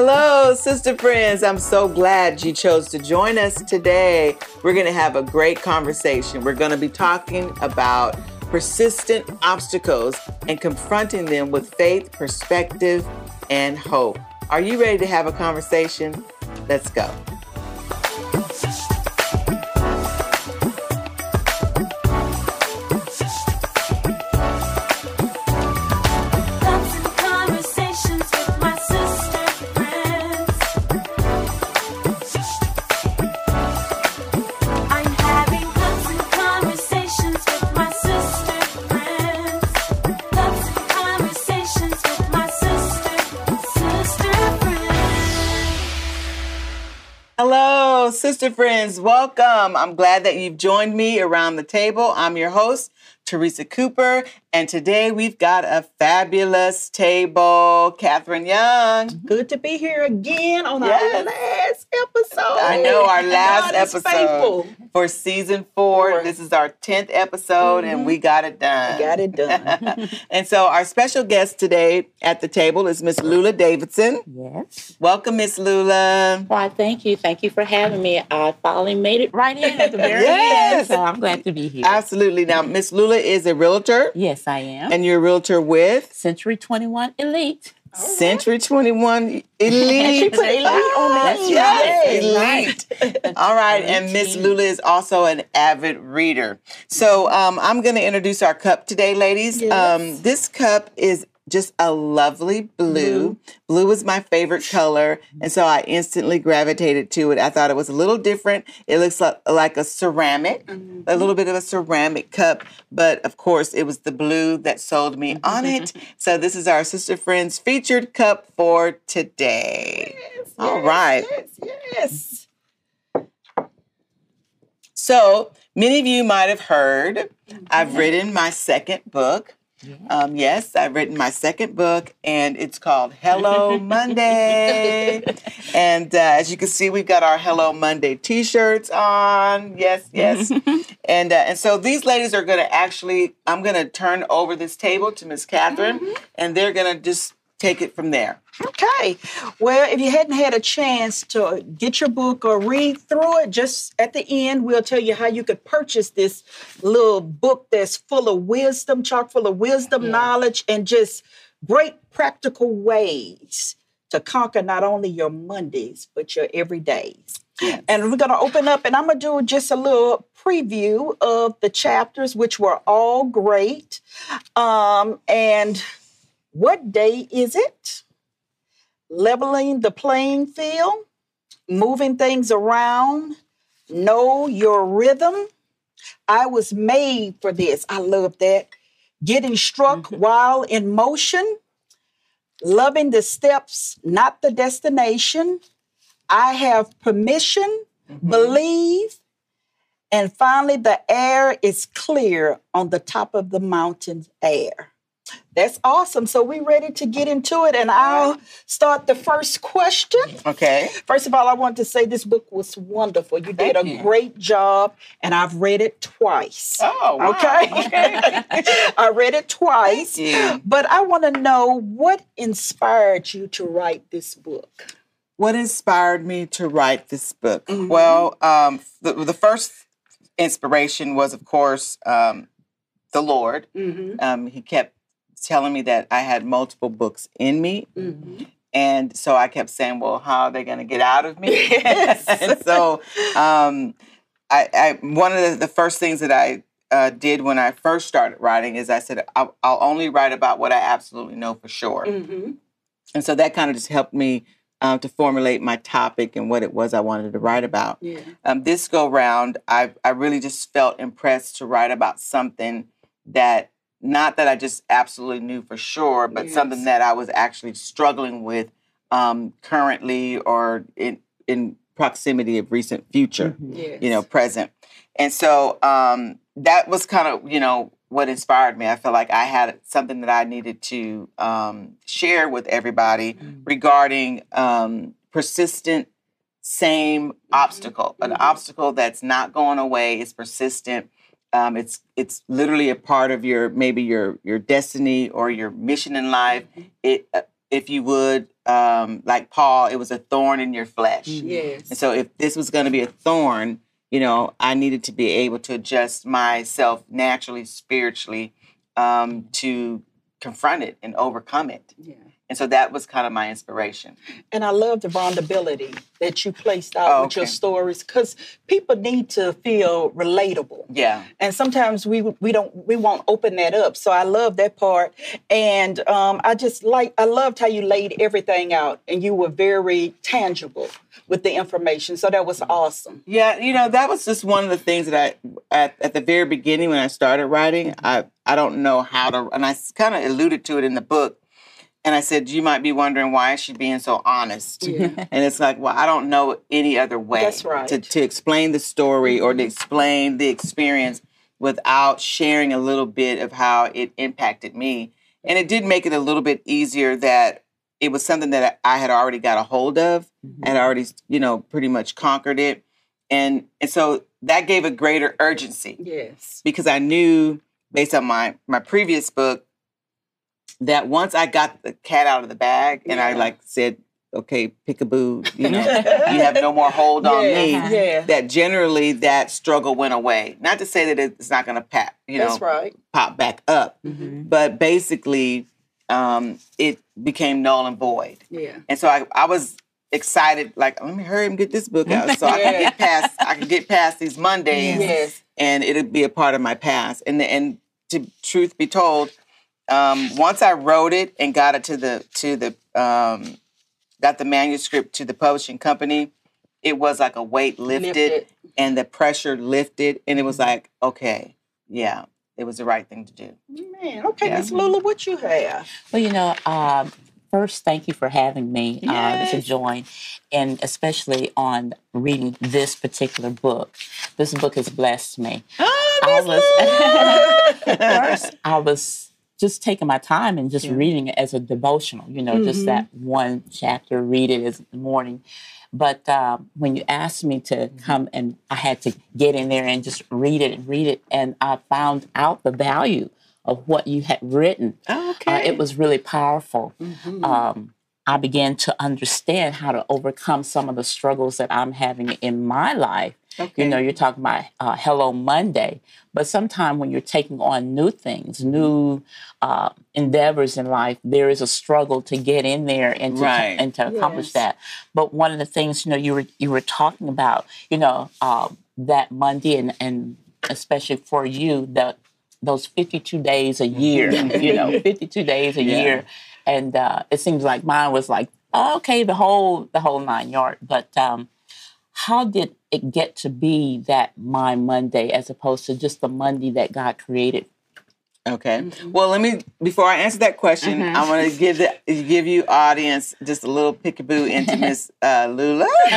Hello, sister friends. I'm so glad you chose to join us today. We're going to have a great conversation. We're going to be talking about persistent obstacles and confronting them with faith, perspective, and hope. Are you ready to have a conversation? Let's go. Sister friends. Welcome. I'm glad that you've joined me around the table. I'm your host, Teresa Cooper, and today we've got a fabulous table. Catherine Young. Good to be here again on Yes. our last episode. I know our last God episode faithful. for season four. Four. This is our 10th episode, and we mm-hmm. got it done. We Got it done. and so our special guest today at the table is Miss Lula Davidson. Yes. Welcome, Miss Lula. Why, thank you. Thank you for having me. I finally made it right in at the very Yes. end. So I'm glad to be here. Absolutely. Now, Miss Lula is a realtor, yes, I am. and you're a realtor with Century 21 Elite. Century 21 She Elite. put elite on that. That's Yes, right. Elite. All right. And Miss Lula is also an avid reader. So um, I'm going to introduce our cup today, ladies. Um, this cup is just a lovely blue. Mm-hmm. Blue is my favorite color. And so I instantly gravitated to it. I thought it was a little different. It looks like, like a ceramic, a mm-hmm. little bit of a ceramic cup. But of course, it was the blue that sold me on it. So this is our sister friend's featured cup for today. All right. yes. Yes. So many of you might have heard I've mm-hmm. written my second book. Um, yes, I've written my second book, and it's called Hello Monday. and uh, as you can see, we've got our Hello Monday T-shirts on. Yes, yes. and uh, and so these ladies are going to actually, I'm going to turn over this table to Miss Catherine, and they're going to just take it from there. Okay. Well, if you hadn't had a chance to get your book or read through it, just at the end, we'll tell you how you could purchase this little book that's full of wisdom, chock full of wisdom, knowledge, and just great practical ways to conquer not only your Mondays, but your everydays. And we're going to open up, and I'm going to do just a little preview of the chapters, which were all great. Um, and what day is it? Leveling the playing field, moving things around, know your rhythm. I was made for this. I love that. Getting struck mm-hmm. while in motion, loving the steps, not the destination. I have permission, mm-hmm. believe, and finally, the air is clear on the top of the mountain air. That's awesome. So we're ready to get into it, and I'll start the first question. Okay. First of all, I want to say this book was wonderful. You did Thank a you. great job, and I've read it twice. Oh, wow. Okay. I read it twice. But I want to know what inspired you to write this book. What inspired me to write this book? Mm-hmm. Well, um, the, the first inspiration was, of course, um, the Lord. Mm-hmm. Um, he kept telling me that I had multiple books in me. Mm-hmm. And so I kept saying, well, how are they going to get out of me? Yes. and so um, I, I, one of the, the first things that I uh, did when I first started writing is I said, I'll, I'll only write about what I absolutely know for sure. Mm-hmm. And so that kind of just helped me uh, to formulate my topic and what it was I wanted to write about. Yeah. Um, this go round, I, I really just felt impressed to write about something that, not that I just absolutely knew for sure, but something that I was actually struggling with um, currently or in, in proximity of recent future Yes. you know, present. And so um, that was kind of, you know, what inspired me. I felt like I had something that I needed to um, share with everybody regarding um, persistent, same obstacle, an obstacle that's not going away, is persistent. Um, it's it's literally a part of your maybe your your destiny or your mission in life. It uh, if you would, um, like Paul, it was a thorn in your flesh. Yes. And so if this was going to be a thorn, you know, I needed to be able to adjust myself naturally, spiritually, um, to confront it and overcome it. Yeah. And so that was kind of my inspiration. And I love the vulnerability that you placed out Oh, with your stories because people need to feel relatable. Yeah. And sometimes we we don't we won't open that up. So I love that part. And um, I just like I loved how you laid everything out and you were very tangible with the information. So that was awesome. Yeah, you know, that was just one of the things that I at, at the very beginning when I started writing, I I don't know how to and I kind of alluded to it in the book. And I said, you might be wondering why is she being so honest? Yeah. And it's like, well, I don't know any other way That's right. to, to explain the story or to mm-hmm. explain the experience without sharing a little bit of how it impacted me. And it did make it a little bit easier that it was something that I had already got a hold of, mm-hmm. I had already, you know, pretty much conquered it. And and so that gave a greater urgency Yes. because I knew based on my my previous book that once I got the cat out of the bag and I like said, okay, pickaboo, you know, you have no more hold on me. Yeah, yeah. That generally that struggle went away. Not to say that it's not going to pat, you know, right. pop back up, Mm-hmm. but basically, um, it became null and void. Yeah. And so I, I was excited, like, let me hurry and get this book out so I can get past I can get past these Mondays Yes. and it'll be a part of my past. And and to truth be told, um, once I wrote it and got it to the to the um, got the manuscript to the publishing company, it was like a weight lifted, Lifted. and the pressure lifted, and it was like, okay, yeah, it was the right thing to do. Man, okay, Yeah. Miss Lula, what you have? Well, you know, um, first, thank you for having me uh, to join, and especially on reading this particular book. This book has blessed me. Oh, I was first, I was just taking my time and just reading it as a devotional. You know, just that one chapter, read it as the morning. But um, when you asked me to come and I had to get in there and just read it and read it, and I found out the value of what you had written. Okay. Uh, it was really powerful. Um, I began to understand how to overcome some of the struggles that I'm having in my life. Okay. You know, you're talking about uh, Hello Monday, but sometimes when you're taking on new things, new uh, endeavors in life, there is a struggle to get in there and to, Right. and to accomplish Yes. that. But one of the things, you know, you were you were talking about, you know, uh, that Monday and and especially for you that those 52 days a year, you know, 52 days a Yeah. year. And uh, it seems like mine was like, okay, the whole the whole nine yard. But um, how did it get to be that my Monday as opposed to just the Monday that God created? Okay. Mm-hmm. Well, let me before I answer that question, I want to give the give you audience just a little peekaboo into Miss uh, Lula.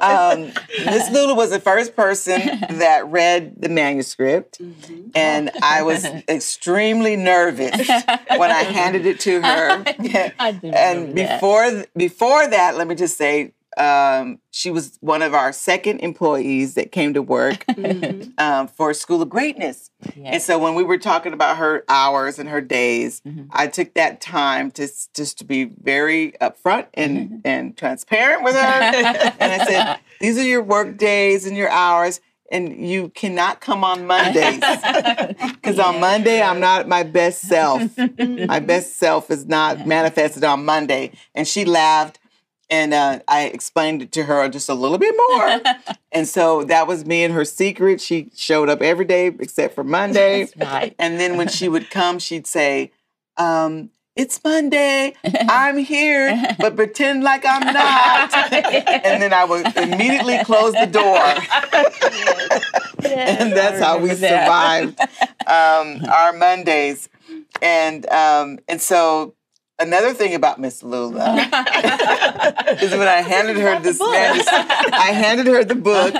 um, Miss Lula was the first person that read the manuscript, Mm-hmm. and I was extremely nervous when I handed it to her. I do and remember that. before before that, let me just say. Um, she was one of our second employees that came to work um, for School of Greatness. And so when we were talking about her hours and her days, I took that time to just to be very upfront and and transparent with her. and I said, "These are your work days and your hours." And you cannot come on Mondays because on Monday I'm not my best self. my best self is not manifested on Monday. And she laughed, and uh, I explained it to her just a little bit more. and so that was me and her secret. She showed up every day except for Monday. That's right. And then when she would come, she'd say, um, It's Monday. I'm here, but pretend like I'm not. and then I would immediately close the door. and that's how we survived um, our Mondays. And um, and so another thing about Miss Lula is when I handed her this manuscript, I handed her the book,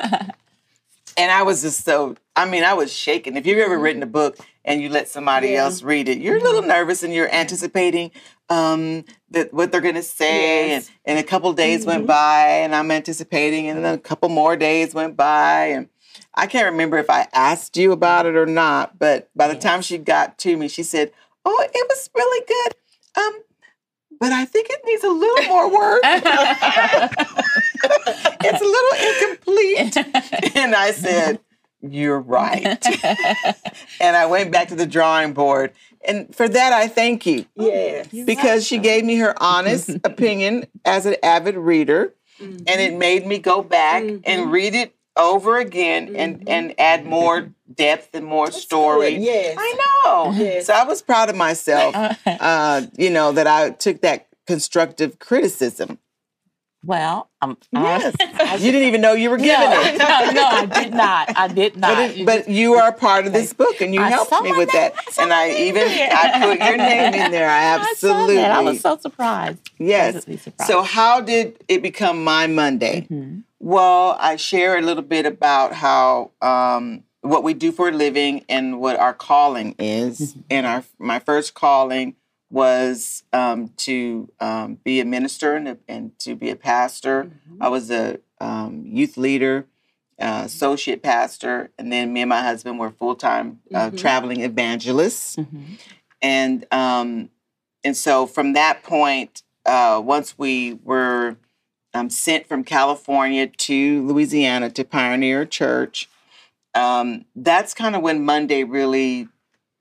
and I was just so. I mean, I was shaking. If you've ever written a book and you let somebody Yeah. else read it, you're a little nervous and you're anticipating um, that what they're going to say. Yes. And, and a couple days went by, and I'm anticipating, and then a couple more days went by, and I can't remember if I asked you about it or not. But by the time she got to me, she said, "Oh, it was really good. Um, but I think it needs a little more work. it's a little incomplete. and I said, You're right. and I went back to the drawing board. And for that, I thank you oh, Yes. because she gave me her honest opinion as an avid reader. Mm-hmm. And it made me go back and mm-hmm. read it over again and, and add more depth and more story. good, yes. I know. Yes. So I was proud of myself, uh, you know, that I took that constructive criticism. Well, um, Yes. I, you didn't even know you were no, giving it. no, no, I did not. I did not. But, it, but you are a part of this book, and you I helped me with that. I And I even there. I put your name in there. I absolutely. I was so surprised. Yes. Surprised. So how did it become my Monday? Mhm. Well, I share a little bit about how um, what we do for a living and what our calling is. And our my first calling was um, to um, be a minister and, a- and to be a pastor. I was a um, youth leader, uh, associate pastor, and then me and my husband were full time uh, traveling evangelists Mhm. and um, and so from that point, uh, once we were um, sent from California to Louisiana to pioneer church, um, that's kind of when Monday really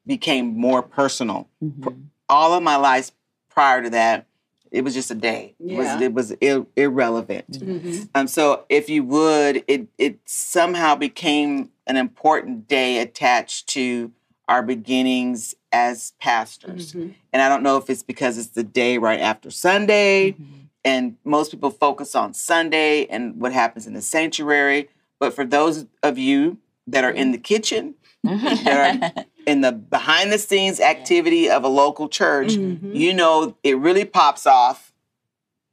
became more personal. Mhm. All of my lives prior to that, it was just a day. It Yeah. was it was ir- irrelevant. Mhm. Um, so if you would, it it somehow became an important day attached to our beginnings as pastors. Mhm. And I don't know if it's because it's the day right after Sunday, and most people focus on Sunday and what happens in the sanctuary. But for those of you that are in the kitchen, mm-hmm. that are in the behind the scenes activity of a local church, Mhm. you know it really pops off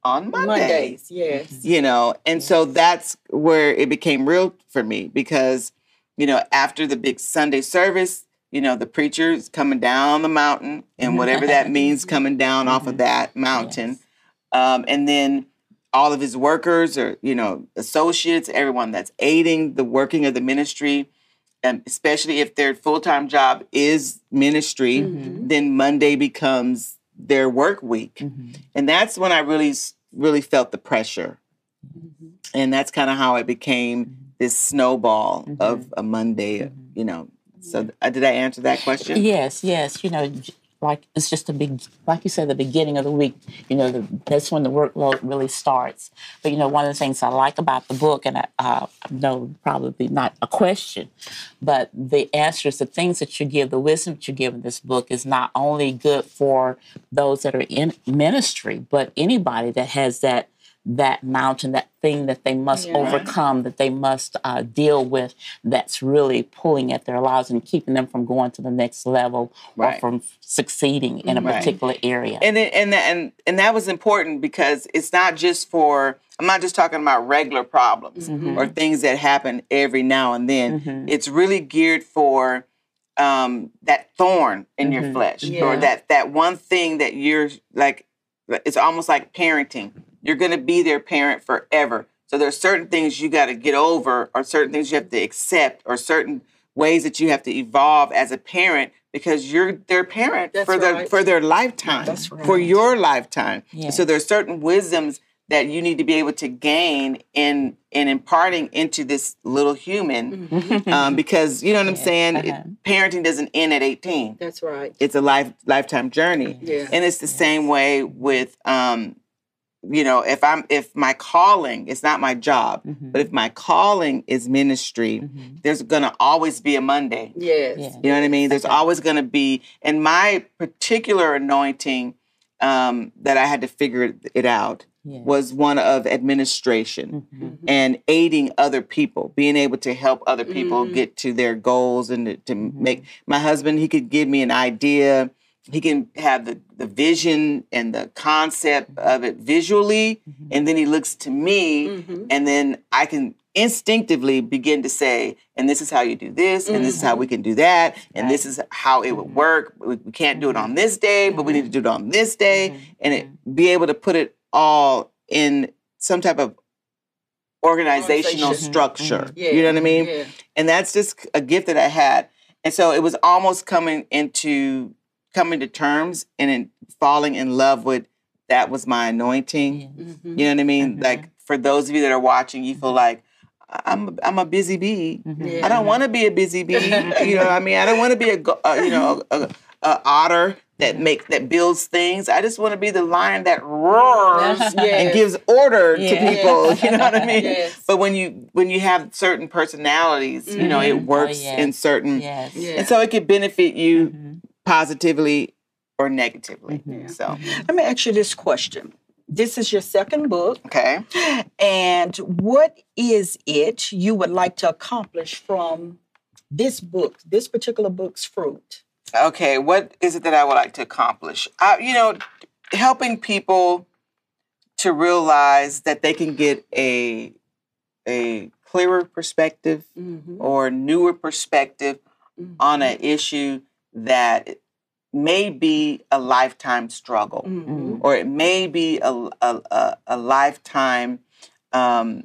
on Monday Mondays, yes. Mm-hmm. you know? And so that's where it became real for me because you know after the big sunday service you know the preacher is coming down the mountain and mm-hmm. whatever that means coming down off of that mountain um, and then all of his workers or you know associates everyone that's aiding the working of the ministry and especially if their full-time job is ministry then monday becomes their work week Mhm. and that's when I really, really felt the pressure, Mm-hmm. and that's kind of how it became this snowball of a Monday. You know, so uh, did I answer that question? Yes, yes. You know, like it's just a big, like you said, the beginning of the week. You know, the, that's when the workload really starts. But you know, one of the things I like about the book, and I uh, know probably not a question, but the answers, the things that you give, the wisdom that you give in this book is not only good for those that are in ministry, but anybody that has that that mountain, that thing that they must Yeah. overcome, that they must uh, deal with, that's really pulling at their lives and keeping them from going to the next level Right. or from succeeding in a Right. particular area. And it, and that- and and that was important because it's not just for. I'm not just talking about regular problems or things that happen every now and then. It's really geared for um, that thorn in your flesh or that that one thing that you're like. It's almost like parenting. You're going to be their parent forever. So there's certain things you got to get over, or certain things you have to accept, or certain ways that you have to evolve as a parent because you're their parent That's for their for their lifetime, That's right. for your lifetime. Yeah. So there's certain wisdoms that you need to be able to gain in in imparting into this little human, Mm-hmm. um, because you know what I'm saying. Uh-huh. parenting doesn't end at 18 That's right. it's a life lifetime journey Yeah. and it's the same way with um you know if i'm if my calling it's not my job Mm-hmm. but if my calling is ministry mm-hmm. there's gonna always be a monday Yes. Yeah. you know what i mean there's always gonna be and my particular anointing um that i had to figure it out Yeah. was one of administration mm-hmm. Mm-hmm. and aiding other people, being able to help other people get to their goals and to, to make my husband, he could give me an idea. He can have the, the vision and the concept mm-hmm. of it visually, mm-hmm. and then he looks to me, mm-hmm. and then I can instinctively begin to say, and this is how you do this, and this is how we can do that, and this is how it would work. We, can't do it on this day, but we need to do it on this day, and it, be able to put it all in some type of organizational Organization. structure. Yeah. You know what I mean? Yeah. And that's just a gift that I had. And so it was almost coming into coming to terms and in falling in love with that was my anointing. Mm-hmm. You know what I mean? Like for those of you that are watching, you feel like I'm I'm a busy bee. I don't want to be a busy bee. you know, what I mean, I don't want to be a go- uh, you know a, a otter that make that builds things. I just want to be the lion that roars and gives order to Yeah. people. You know what I mean? Yes. But when you when you have certain personalities, you know, it works yes. in certain, Yes. Yeah. and so it could benefit you positively or negatively. Mm-hmm, so mm-hmm. Let me ask you this question. This is your second book, okay. and what is it you would like to accomplish from this book, this particular book's fruit? okay, what is it that I would like to accomplish? I, you know, helping people to realize that they can get a a clearer perspective Mm-hmm. or newer perspective mm-hmm. on an issue that may be a lifetime struggle, Mm-hmm. or it may be a a, a, a lifetime, um,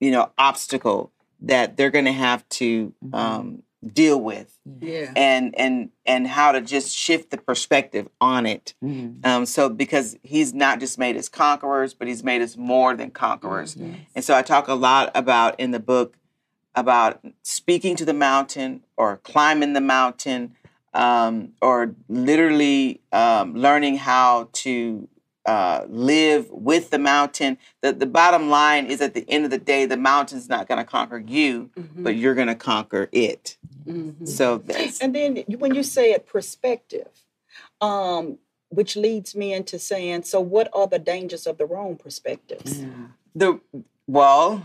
you know, obstacle that they're going to have to um, deal with Yeah. and and and how to just shift the perspective on it. Um, so because he's not just made us conquerors, but he's made us more than conquerors. And so I talk a lot about in the book about speaking to the mountain or climbing the mountain um, or literally um, learning how to uh, live with the mountain. The, the bottom line is at the end of the day, the mountain's not going to conquer you, but you're going to conquer it. So that's And then when you say it perspective, um, which leads me into saying, so what are the dangers of the wrong perspectives? the well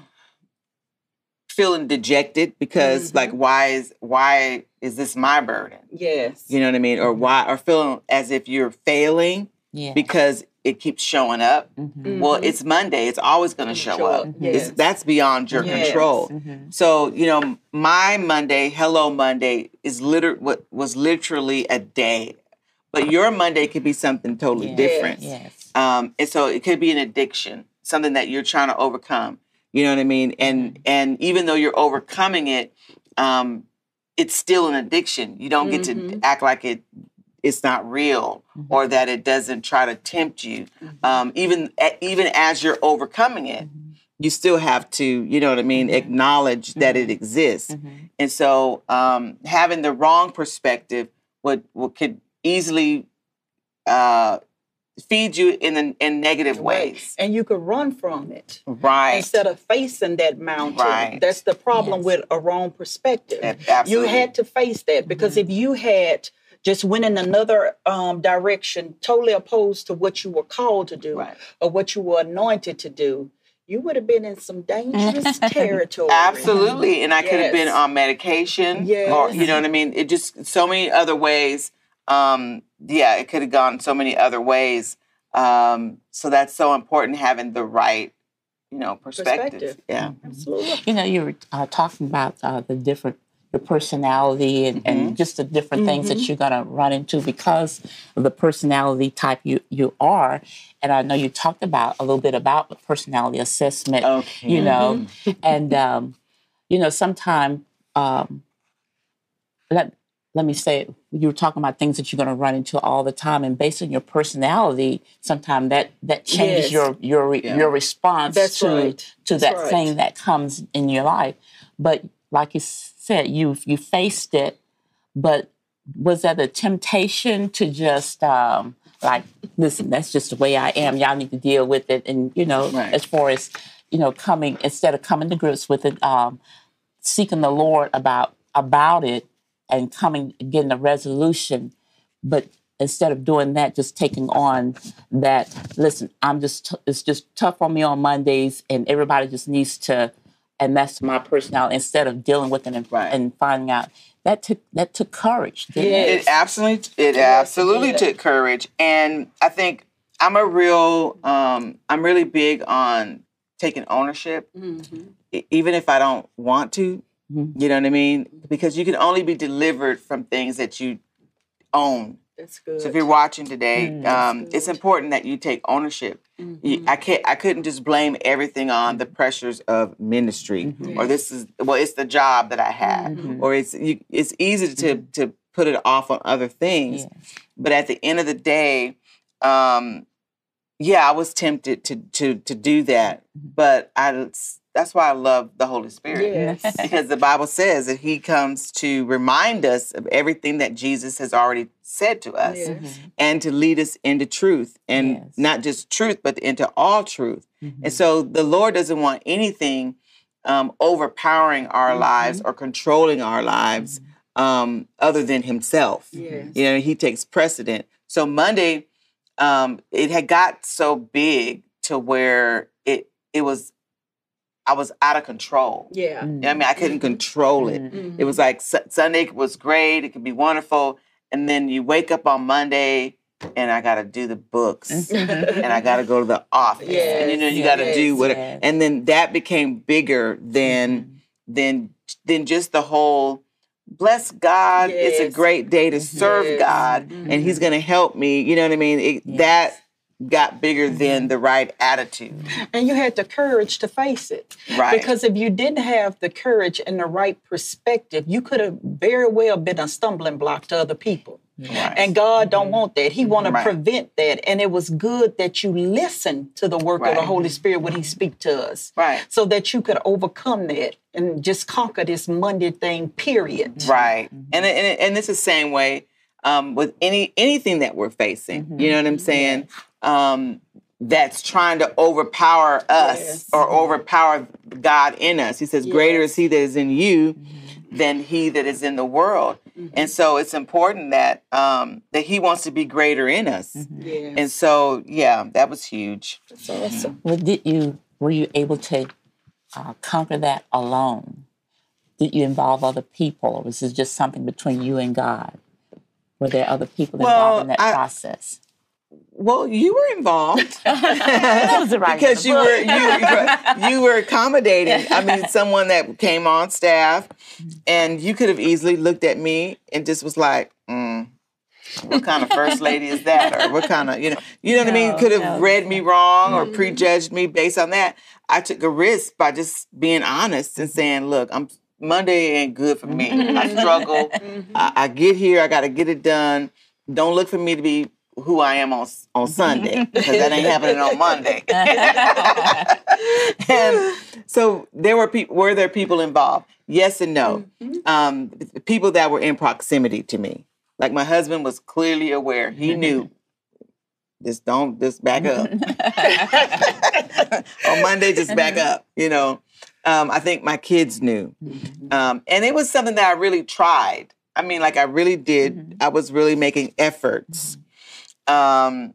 feeling dejected because like why is why is this my burden Yes. you know what i mean or mm-hmm. why or feeling as if you're failing Yeah. because it keeps showing up mm-hmm. well mm-hmm. it's monday it's always going to show, show up up, It's- yes. that's beyond your Yes. control so you know my monday hello monday is liter- what was literally a day but your monday could be something totally Yes. different Yes. um, and so it could be an addiction, something that you're trying to overcome. You know what I mean? And and even though you're overcoming it, um, it's still an addiction. You don't get to mm-hmm. act like it it's not real mm-hmm. or that it doesn't try to tempt you. Mm-hmm. Um, even even as you're overcoming it, you still have to, you know what I mean, acknowledge that it exists. And so um, having the wrong perspective would, would could easily uh, feed you in in, in negative ways. And you could run from it Right. instead of facing that mountain. Right. That's the problem Yes. with a wrong perspective. A- You had to face that because if you had just went in another um, direction, totally opposed to what you were called to do Right. or what you were anointed to do, you would have been in some dangerous territory. Absolutely. And I could have been on medication. Or you know what I mean? It just so many other ways. Um, yeah, it could have gone so many other ways. Um, so that's so important having the right, you know, perspective. Perspective. Yeah. Absolutely. You know, you were uh, talking about uh, the different, your personality and, and just the different things that you're going to run into because of the personality type you, you are. And I know you talked about a little bit about the personality assessment, Okay. you know, and, um, you know, sometimes, um, let, let me say, you were talking about things that you're going to run into all the time, and based on your personality, sometimes that that changes Yes. your your Yeah. your response That's to right. to That's that right. thing that comes in your life. But like you said, you you faced it, but was that a temptation to just um, like listen? That's just the way I am. Y'all need to deal with it, and you know, Right. as far as you know, coming instead of coming to grips with it, um, seeking the Lord about about it and coming getting a resolution, but instead of doing that, just taking on that. Listen, I'm just it's just tough on me on Mondays, and everybody just needs to, and that's my personality. Instead of dealing with it and, Right. and finding out that took that took courage. didn't Yeah. it? It absolutely, it Yes, it absolutely did. took courage, and I think I'm a real, um, I'm really big on taking ownership, e- even if I don't want to. Mm-hmm. You know what I mean? Because you can only be delivered from things that you own. That's good. So if you're watching today, mm, um, it's important that you take ownership. You- mm-hmm. I can't. I couldn't just blame everything on the mm-hmm. pressures of ministry, or this is well, it's the job that I have, or it's you, it's easy to to put it off on other things. Yes. But at the end of the day, um, yeah, I was tempted to to to do that, but I that's why I love the Holy Spirit Yes. because the Bible says that He comes to remind us of everything that Jesus has already said to us, Yes. and to lead us into truth, and Yes. not just truth, but into all truth. Mm-hmm. And so the Lord doesn't want anything um, overpowering our Mm-hmm. lives or controlling our lives um, other than Himself. Yes. You know, He takes precedent. So Monday, um, it had got so big to where it it was, I was out of control. Yeah. Mm. I mean, I couldn't mm-hmm. control it. Mhm. It was like Su- Sunday was great; it could be wonderful, and then you wake up on Monday, and I got to do the books, mm-hmm. and I got to go to the office, and you know, you got to do what, yes. and then that became bigger than mm-hmm. than than just the whole. Bless God! It's a great day to serve Yes. God, and He's going to help me. You know what I mean? It, Yes. That got bigger than mm-hmm. the right attitude, And you had the courage to face it. right? Because if you didn't have the courage and the right perspective, you could have very well been a stumbling block to other people. Right. And God don't mm-hmm. want that. He want to Right. prevent that. And it was good that you listened to the work of the Holy Spirit when He speak to us. Right. So that you could overcome that and just conquer this Monday thing, period. Mm-hmm. Right. And, it- and it- and it's the same way um, with any anything that we're facing. You know what I'm saying? Um, that's trying to overpower us Yes. or overpower God in us. He says, "Greater is He that is in you than He that is in the world." And so it's important that um, that He wants to be greater in us. Yes. And so, yeah, that was huge. That's awesome. Well, did you were you able to uh, conquer that alone? Did you involve other people, or was it just something between you and God? Were there other people Well, involved in that I- process? Well, you were involved. That was the right because you were you, were- you were accommodating. I mean, someone that came on staff, and you could have easily looked at me and just was like, mm, "What kind of first lady is that?" Or what kind of you know, you know what I mean? Could have no. read me wrong or prejudged me based on that. I took a risk by just being honest and saying, "Look, I'm." Monday ain't good for me. I struggle. I, I get here. I got to get it done. Don't look for me to be who I am on on Sunday because that ain't happening on Monday. and so there were people. Were there people involved? Yes and no. Um, people that were in proximity to me, like my husband, was clearly aware. He knew. Just don't just back up. on Monday, just back up. You know, um, I think my kids knew, um, and it was something that I really tried. I mean, like I really did. I was really making efforts. Um,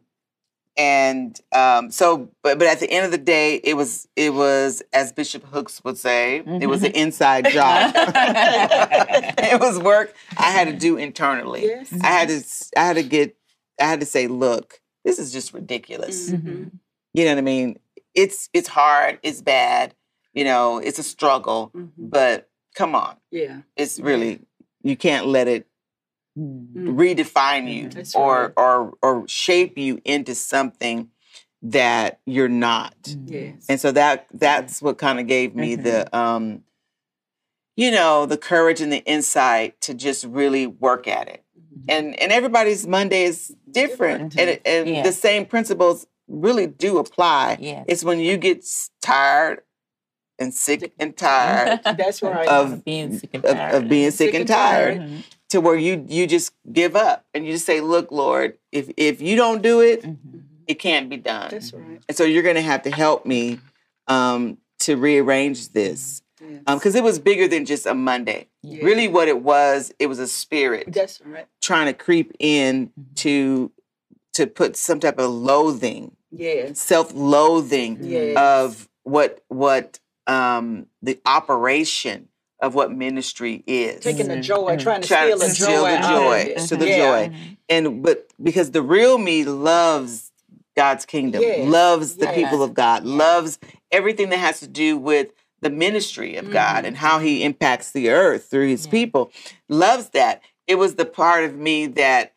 and um, so, but but at the end of the day, it was it was as Bishop Hooks would say, it was an inside job. it was work I had to do internally. Yes. I had to I had to get I had to say, look, this is just ridiculous. Mhm. You know what I mean? It's it's hard, it's bad, you know, it's a struggle, Mhm. but come on. Yeah. It's really you can't let it Mm. redefine you That's or right. or or shape you into something that you're not. Yes. And so that that's what kind of gave me the um you know, the courage and the insight to just really work at it. And and everybody's Monday is different. And it- and Yeah. the same principles really do apply. Yes. It's when you get tired and sick and tired That's right. of being sick and tired. of being sick, Sick and and tired, tired. To where you you just give up and you just say, "Look, Lord, if if you don't do it, Mhm. it can't be done." That's right. And so you're going to have to help me um, to rearrange this Yes. because it was bigger than just a Monday. Yeah. Really, what it was, it was a spirit That's right. trying to creep in to to put some type of loathing, Yes. self-loathing Yes. of what what um, the operation of what ministry is. Taking the joy, trying to Trying steal to the steal joy. the out of joy, it. to the Yeah. joy. and but because the real me loves God's kingdom, Yes, loves the yes. people of God, loves everything that has to do with the ministry of God Mm-hmm. and how he impacts the earth through his people. Loves that. It was the part of me that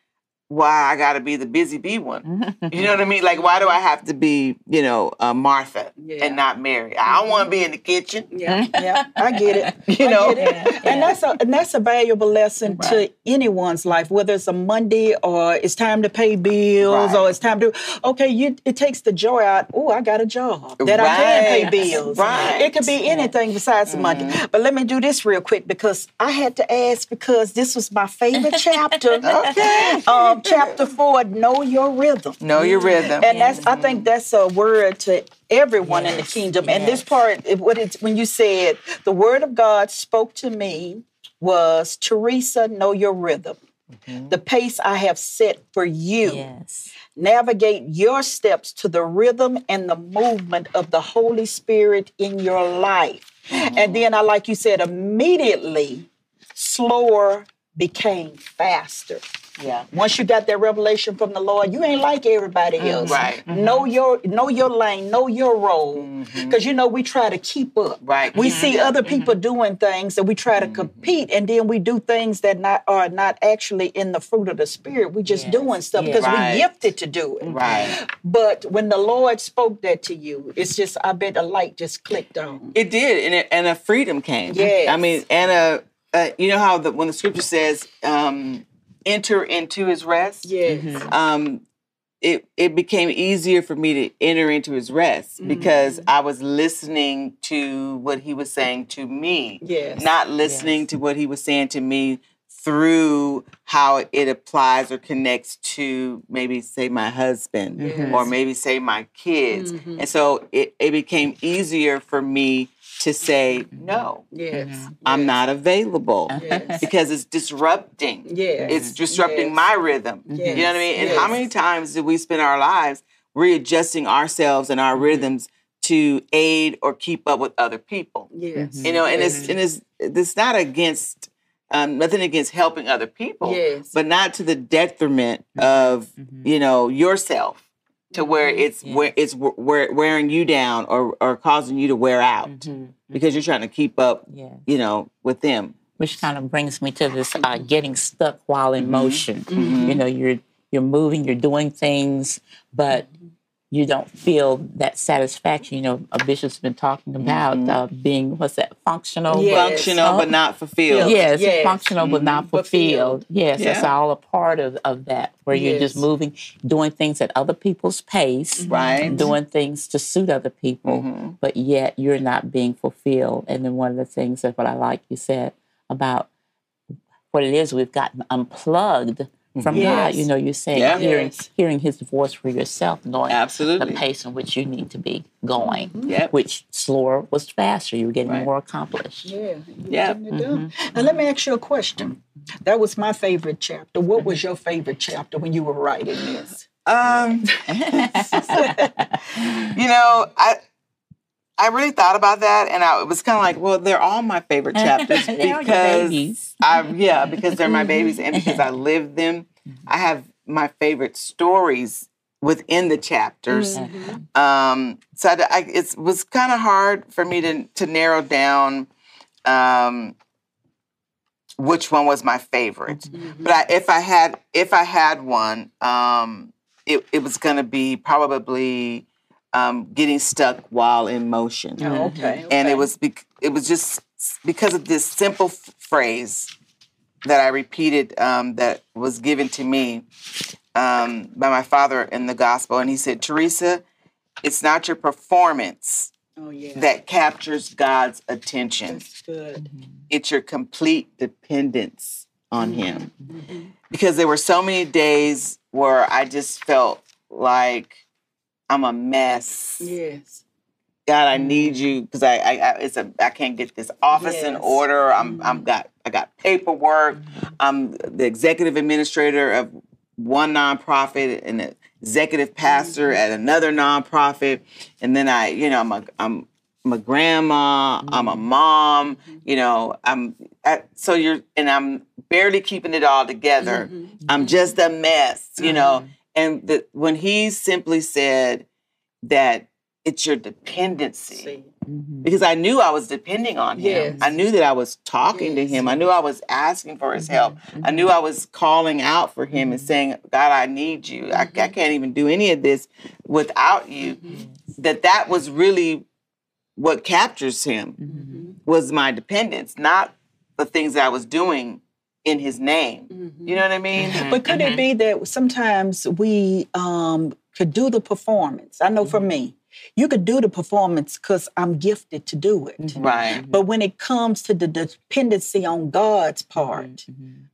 why I got to be the busy bee one. You know what I mean? Like, why do I have to be, you know, uh, Martha Yeah. and not Mary? I don't want to be in the kitchen. Yeah, yeah, I get it. You know? get it. and that's a and that's a valuable lesson to anyone's life, whether it's a Monday or it's time to pay bills Right. or it's time to. Okay, you it takes the joy out. Oh, I got a job that I can pay bills. Right. It could be anything besides the Monday. But let me do this real quick because I had to ask because this was my favorite chapter. Okay. Um, chapter four, know your rhythm. Know your rhythm. And that's I think that's a word to everyone in the Yes, kingdom. And this part, what it's when you said the word of God spoke to me was Teresa, know your rhythm. Mm-hmm. The pace I have set for you. Yes. Navigate your steps to the rhythm and the movement of the Holy Spirit in your life. Mm-hmm. And then I like you said, immediately slower became faster. Yeah. Once you got that revelation from the Lord, you ain't like everybody mm-hmm. else. right. Mm-hmm. Know your know your lane, know your role. Mm-hmm. Because you know we try to keep up. Right. We see other people doing things and we try to compete, and then we do things that not are not actually in the fruit of the spirit. We just Yes. doing stuff Yes. because Right. we gifted to do it. Right. But when the Lord spoke that to you, it's just I bet a light just clicked on. It did, and it, and a freedom came. Yeah. I mean, and a, uh, you know how the when the scripture says, um, "Enter into His rest." Yes. Um, it it became easier for me to enter into His rest because I was listening to what He was saying to me, Yes. not listening to what He was saying to me through how it applies or connects to maybe say my husband or maybe say my kids Mm-hmm. and so it, it became easier for me to say no mm-hmm. Yes. Mm-hmm. i'm not available Yes. because it's disrupting Yes. it's disrupting Yes. my rhythm you know what i mean and how many times do we spend our lives readjusting ourselves and our mm-hmm. rhythms to aid or keep up with other people Yes. you know and it's and it's it's not against um, nothing against helping other people Yes. but not to the detriment of you know yourself to where mm-hmm. it's where it's we- wearing you down or or causing you to wear out mm-hmm. Mm-hmm. because you're trying to keep up Yes. you know with them. Which kind of brings me to this uh, getting stuck while in motion. You know, you're you're moving, you're doing things, but you don't feel that satisfaction. You know, a bishop's been talking about uh, being what's that functional, Yes. but- functional but not fulfilled Yes, Yes. functional but not fulfilled. Yes, that's all a part of, of that, where you're just moving, doing things at other people's pace, Right. doing things to suit other people, Mm-hmm. but yet you're not being fulfilled. And then one of the things that what I like you said about what it is, we've gotten unplugged Mm-hmm. from God. You know, you're saying Yeah. hearing Yes. hearing His voice for yourself, knowing Absolutely. the pace in which you need to be going. Mm-hmm. Yep. Which slower was faster. You were getting Right. more accomplished. Yeah. Yeah. Getting it done. Mm-hmm. Now let me ask you a question. That was my favorite chapter. What was your favorite chapter when you were writing this? Um, you know, I I really thought about that, and I was kind of like, well, they're all my favorite chapters They are your because. I yeah, because they're my babies, and because I lived them. I have my favorite stories within the chapters. Um, so I, I, it was kind of hard for me to to narrow down. Um, which one was my favorite? But I, if I had if I had one, um, it it was going to be probably um, getting stuck while in motion, Oh, okay. and it was bec- it was just because of this simple f- phrase that I repeated um, that was given to me um, by my father in the gospel, and he said, "Teresa, it's not your performance Oh yeah. that captures God's attention." That's good. it's your complete dependence on him because there were so many days where i just felt like i'm a mess. Yes. god i need mm-hmm. you because I, I I it's a i can't get this office in order. I'm mm-hmm. i'm got i got paperwork. Mm-hmm. I'm the executive administrator of one nonprofit and the executive pastor at another nonprofit. And then i you know i'm a i'm I'm a grandma. I'm a mom. You know, I'm so you're, and I'm barely keeping it all together. I'm just a mess. You know, and the, when he simply said that it's your dependency, See. Mm-hmm. because I knew I was depending on him. Yes. I knew that I was talking to him. I knew I was asking for his help. Mm-hmm. I knew I was calling out for him and mm-hmm. saying, God, I need you. I, I can't even do any of this without you. That that was really what captures him was my dependence, not the things that I was doing in his name. You know what I mean? Mm-hmm. But could it be that sometimes we um, could do the performance? I know for mm-hmm. me, you could do the performance because I'm gifted to do it. Mm-hmm. Right. But when it comes to the dependency on God's part,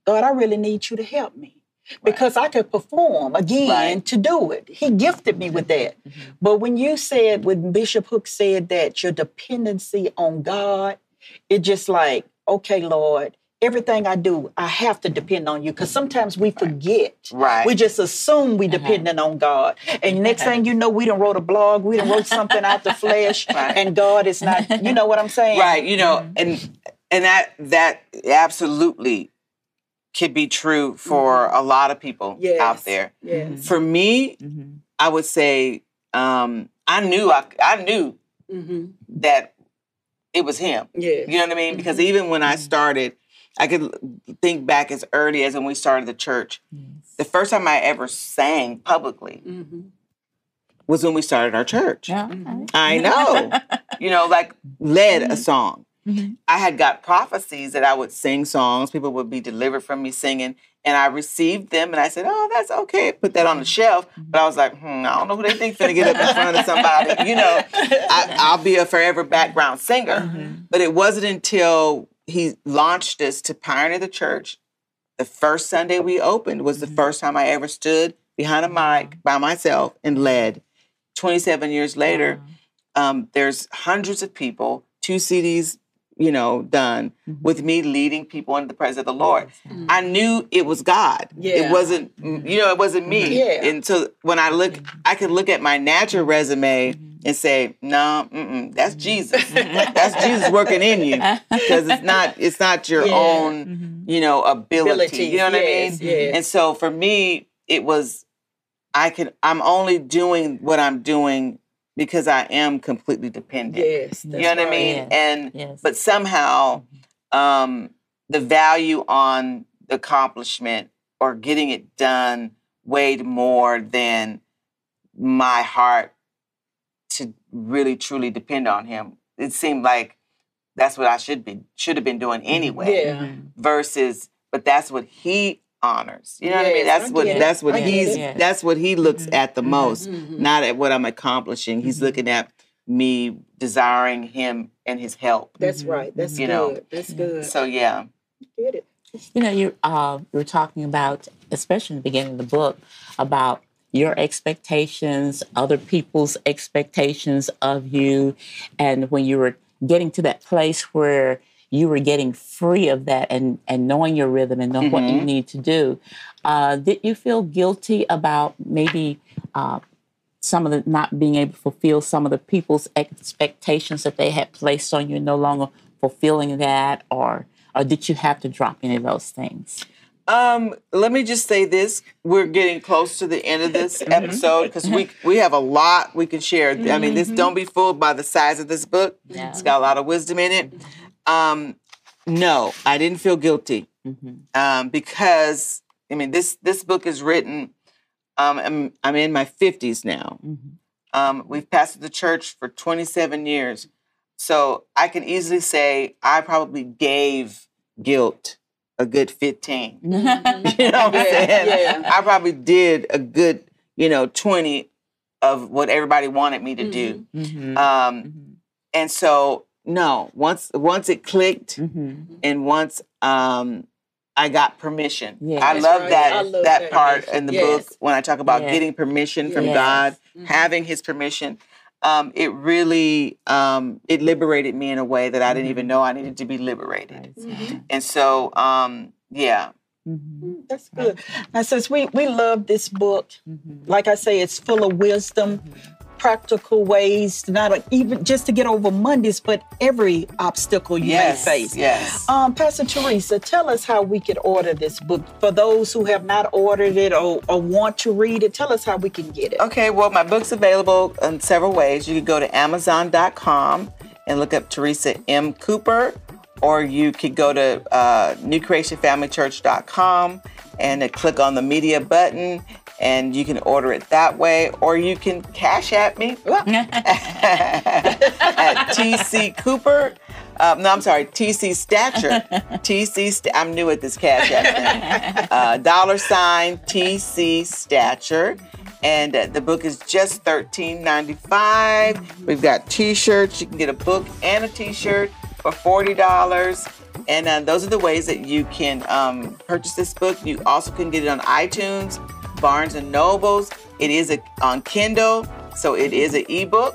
God, I really need you to help me. Because I could perform again Right. to do it. He gifted me with that. But when you said, when Bishop Hook said that your dependency on God, it just like, okay, Lord, everything I do, I have to depend on you. Because sometimes we forget. Right. We just assume we're uh-huh. dependent on God. And next thing you know, we done wrote a blog, we done wrote something out the flesh, Right. and God is not, you know what I'm saying? right you know mm-hmm. and and that that absolutely could be true for mm-hmm. a lot of people Yes. out there Yes. for me mm-hmm. i would say um i knew i i knew Mm-hmm. that it was him Yeah. you know what i mean because even when i started i could think back as early as when we started the church the first time i ever sang publicly Mm-hmm. was when we started our church Yeah. Mm-hmm. I know. you know, like led a mm-hmm. song. Mm-hmm. I had got prophecies that I would sing songs. People would be delivered from me singing. And I received them and I said, Oh, that's okay. Put that on the shelf. But I was like, hmm, I don't know who they think finna get up in front of somebody. You know, I, I'll be a forever background singer. But it wasn't until he launched us to pioneer the church. The first Sunday we opened was the mm-hmm. first time I ever stood behind a mic mm-hmm. by myself and led. 27 years later, um, there's hundreds of people, two CDs, you know, done mm-hmm. with me leading people into the presence of the Lord. I knew it was God. Yeah. It wasn't, you know, it wasn't me. Yeah. And so when I look, I could look at my natural resume and say, no, mm-mm, that's mm-hmm. Jesus. that's Jesus working in you because it's not, it's not your Yeah. own, mm-hmm. you know, ability. You know what yes, I mean? yes. And so for me, it was I can I'm only doing what I'm doing because I am completely dependent. Yes. You know what I mean? Yes, And yes. but somehow mm-hmm. um the value on the accomplishment or getting it done weighed more than my heart really truly depend on him. It seemed like that's what I should be should have been doing mm-hmm. anyway Yeah. Mm-hmm. versus but that's what he honors you know what i mean that's what get it. that's what I get he's. Yes. that's what he looks mm-hmm. at the most Mhm. not at what i'm accomplishing he's looking at me desiring him and his help That's right. That's You good. know. That's good. so yeah Get it. You know, you uh, you were talking about, especially in the beginning of the book, about your expectations, other people's expectations of you, and when you were getting to that place where you were getting free of that and and knowing your rhythm and knowing what you need to do, uh, did you feel guilty about maybe? Uh, some of the not being able to fulfill some of the people's expectations that they had placed on you, no longer fulfilling that, or or did you have to drop any of those things? Um let me just say this we're getting close to the end of this episode because we we have a lot we can share. I mean this don't be fooled by the size of this book. Yeah. it's got a lot of wisdom in it. Um no i didn't feel guilty. Um, because I mean this this book is written. Um, I'm, I'm in my 50s now. Um, we've pastored the church for 27 years, so I can easily say I probably gave guilt a good 15. You know what I'm Yeah, saying? yeah. I probably did a good, you know, 20 of what everybody wanted me to do. Mm-hmm. Um, and so no, once once it clicked Mm-hmm. and once um I got permission. Yeah. I love right. that I love that that. part in the Yes. book when I talk about Yeah. getting permission from Yes. God, Mm-hmm. having his permission. Um, it really um, it liberated me in a way that I didn't Mm-hmm. even know I needed to be liberated. And so um, yeah. Mm-hmm. That's good. Now, since we we love this book, Mm-hmm. like I say, it's full of wisdom, practical ways, not even just to get over Mondays, but every obstacle you Yes. may face. Yes. Um, Pastor Teresa, tell us how we could order this book. For those who have not ordered it or, or want to read it, tell us how we can get it. Okay, well, my book's available in several ways. You can go to Amazon.com and look up Teresa M. Cooper, or you could go to uh, newcreationfamilychurch.com and click on the media button and you can order it that way, or you can cash at me at TC Cooper. Uh, no, I'm sorry, TC Stature. TC, St- I'm new at this cash app thing. Uh, dollar sign TC Stature. And uh, the book is just $13.95. We've got t shirts. You can get a book and a t shirt for $40. And uh, those are the ways that you can um, purchase this book. You also can get it on iTunes, Barnes and Nobles. It is a, on Kindle, so it is an ebook.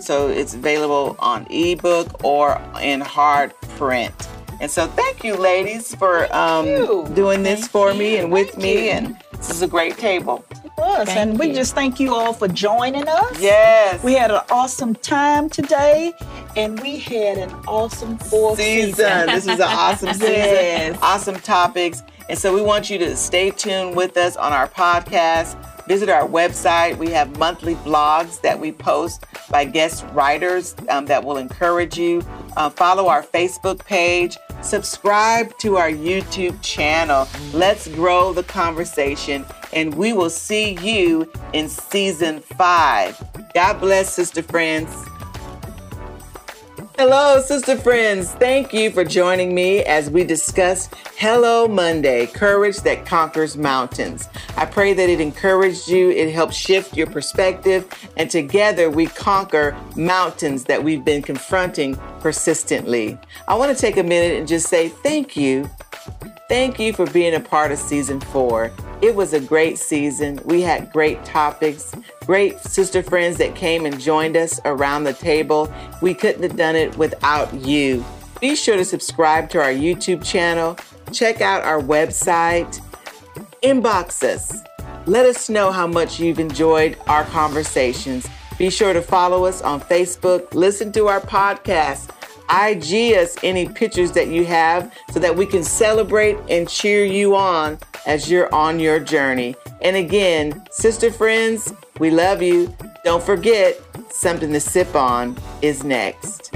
So it's available on ebook or in hard print. And so thank you, ladies, for um, you. doing this Thank for me and with Thank me. you. And this is a great table. us. Thank and we you. just thank you all for joining us. Yes. We had an awesome time today, and we had an awesome fourth season. season. this was an awesome season. Yes. Awesome topics. And so we want you to stay tuned with us on our podcast. Visit our website. We have monthly blogs that we post by guest writers um, that will encourage you. Uh, follow our Facebook page. Subscribe to our YouTube channel. Let's grow the conversation, and we will see you in season five. God bless, sister friends. Hello, sister friends. Thank you for joining me as we discuss Hello Monday Courage That Conquers Mountains. I pray that it encouraged you, it helped shift your perspective, and together we conquer mountains that we've been confronting persistently. I want to take a minute and just say thank you Thank you for being a part of season four. It was a great season. We had great topics, great sister friends that came and joined us around the table. We couldn't have done it without you. Be sure to subscribe to our YouTube channel, check out our website, inbox us. Let us know how much you've enjoyed our conversations. Be sure to follow us on Facebook, listen to our podcast, IG us any pictures that you have so that we can celebrate and cheer you on as you're on your journey. And again, sister friends, we love you. Don't forget, something to sip on is next.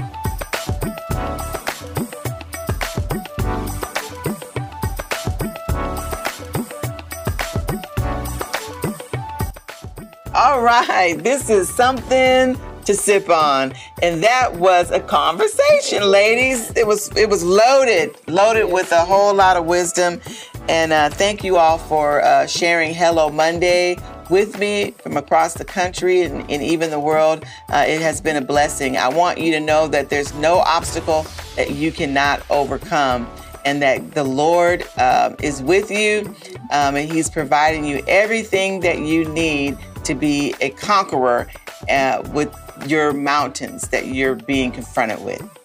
All right, this is something to sip on, and that was a conversation, ladies. It was it was loaded, loaded with a whole lot of wisdom, and uh, thank you all for uh, sharing Hello Monday with me from across the country and, and even the world. Uh, it has been a blessing. I want you to know that there's no obstacle that you cannot overcome and that the Lord um, is with you um, and He's providing you everything that you need to be a conqueror uh, with your mountains that you're being confronted with.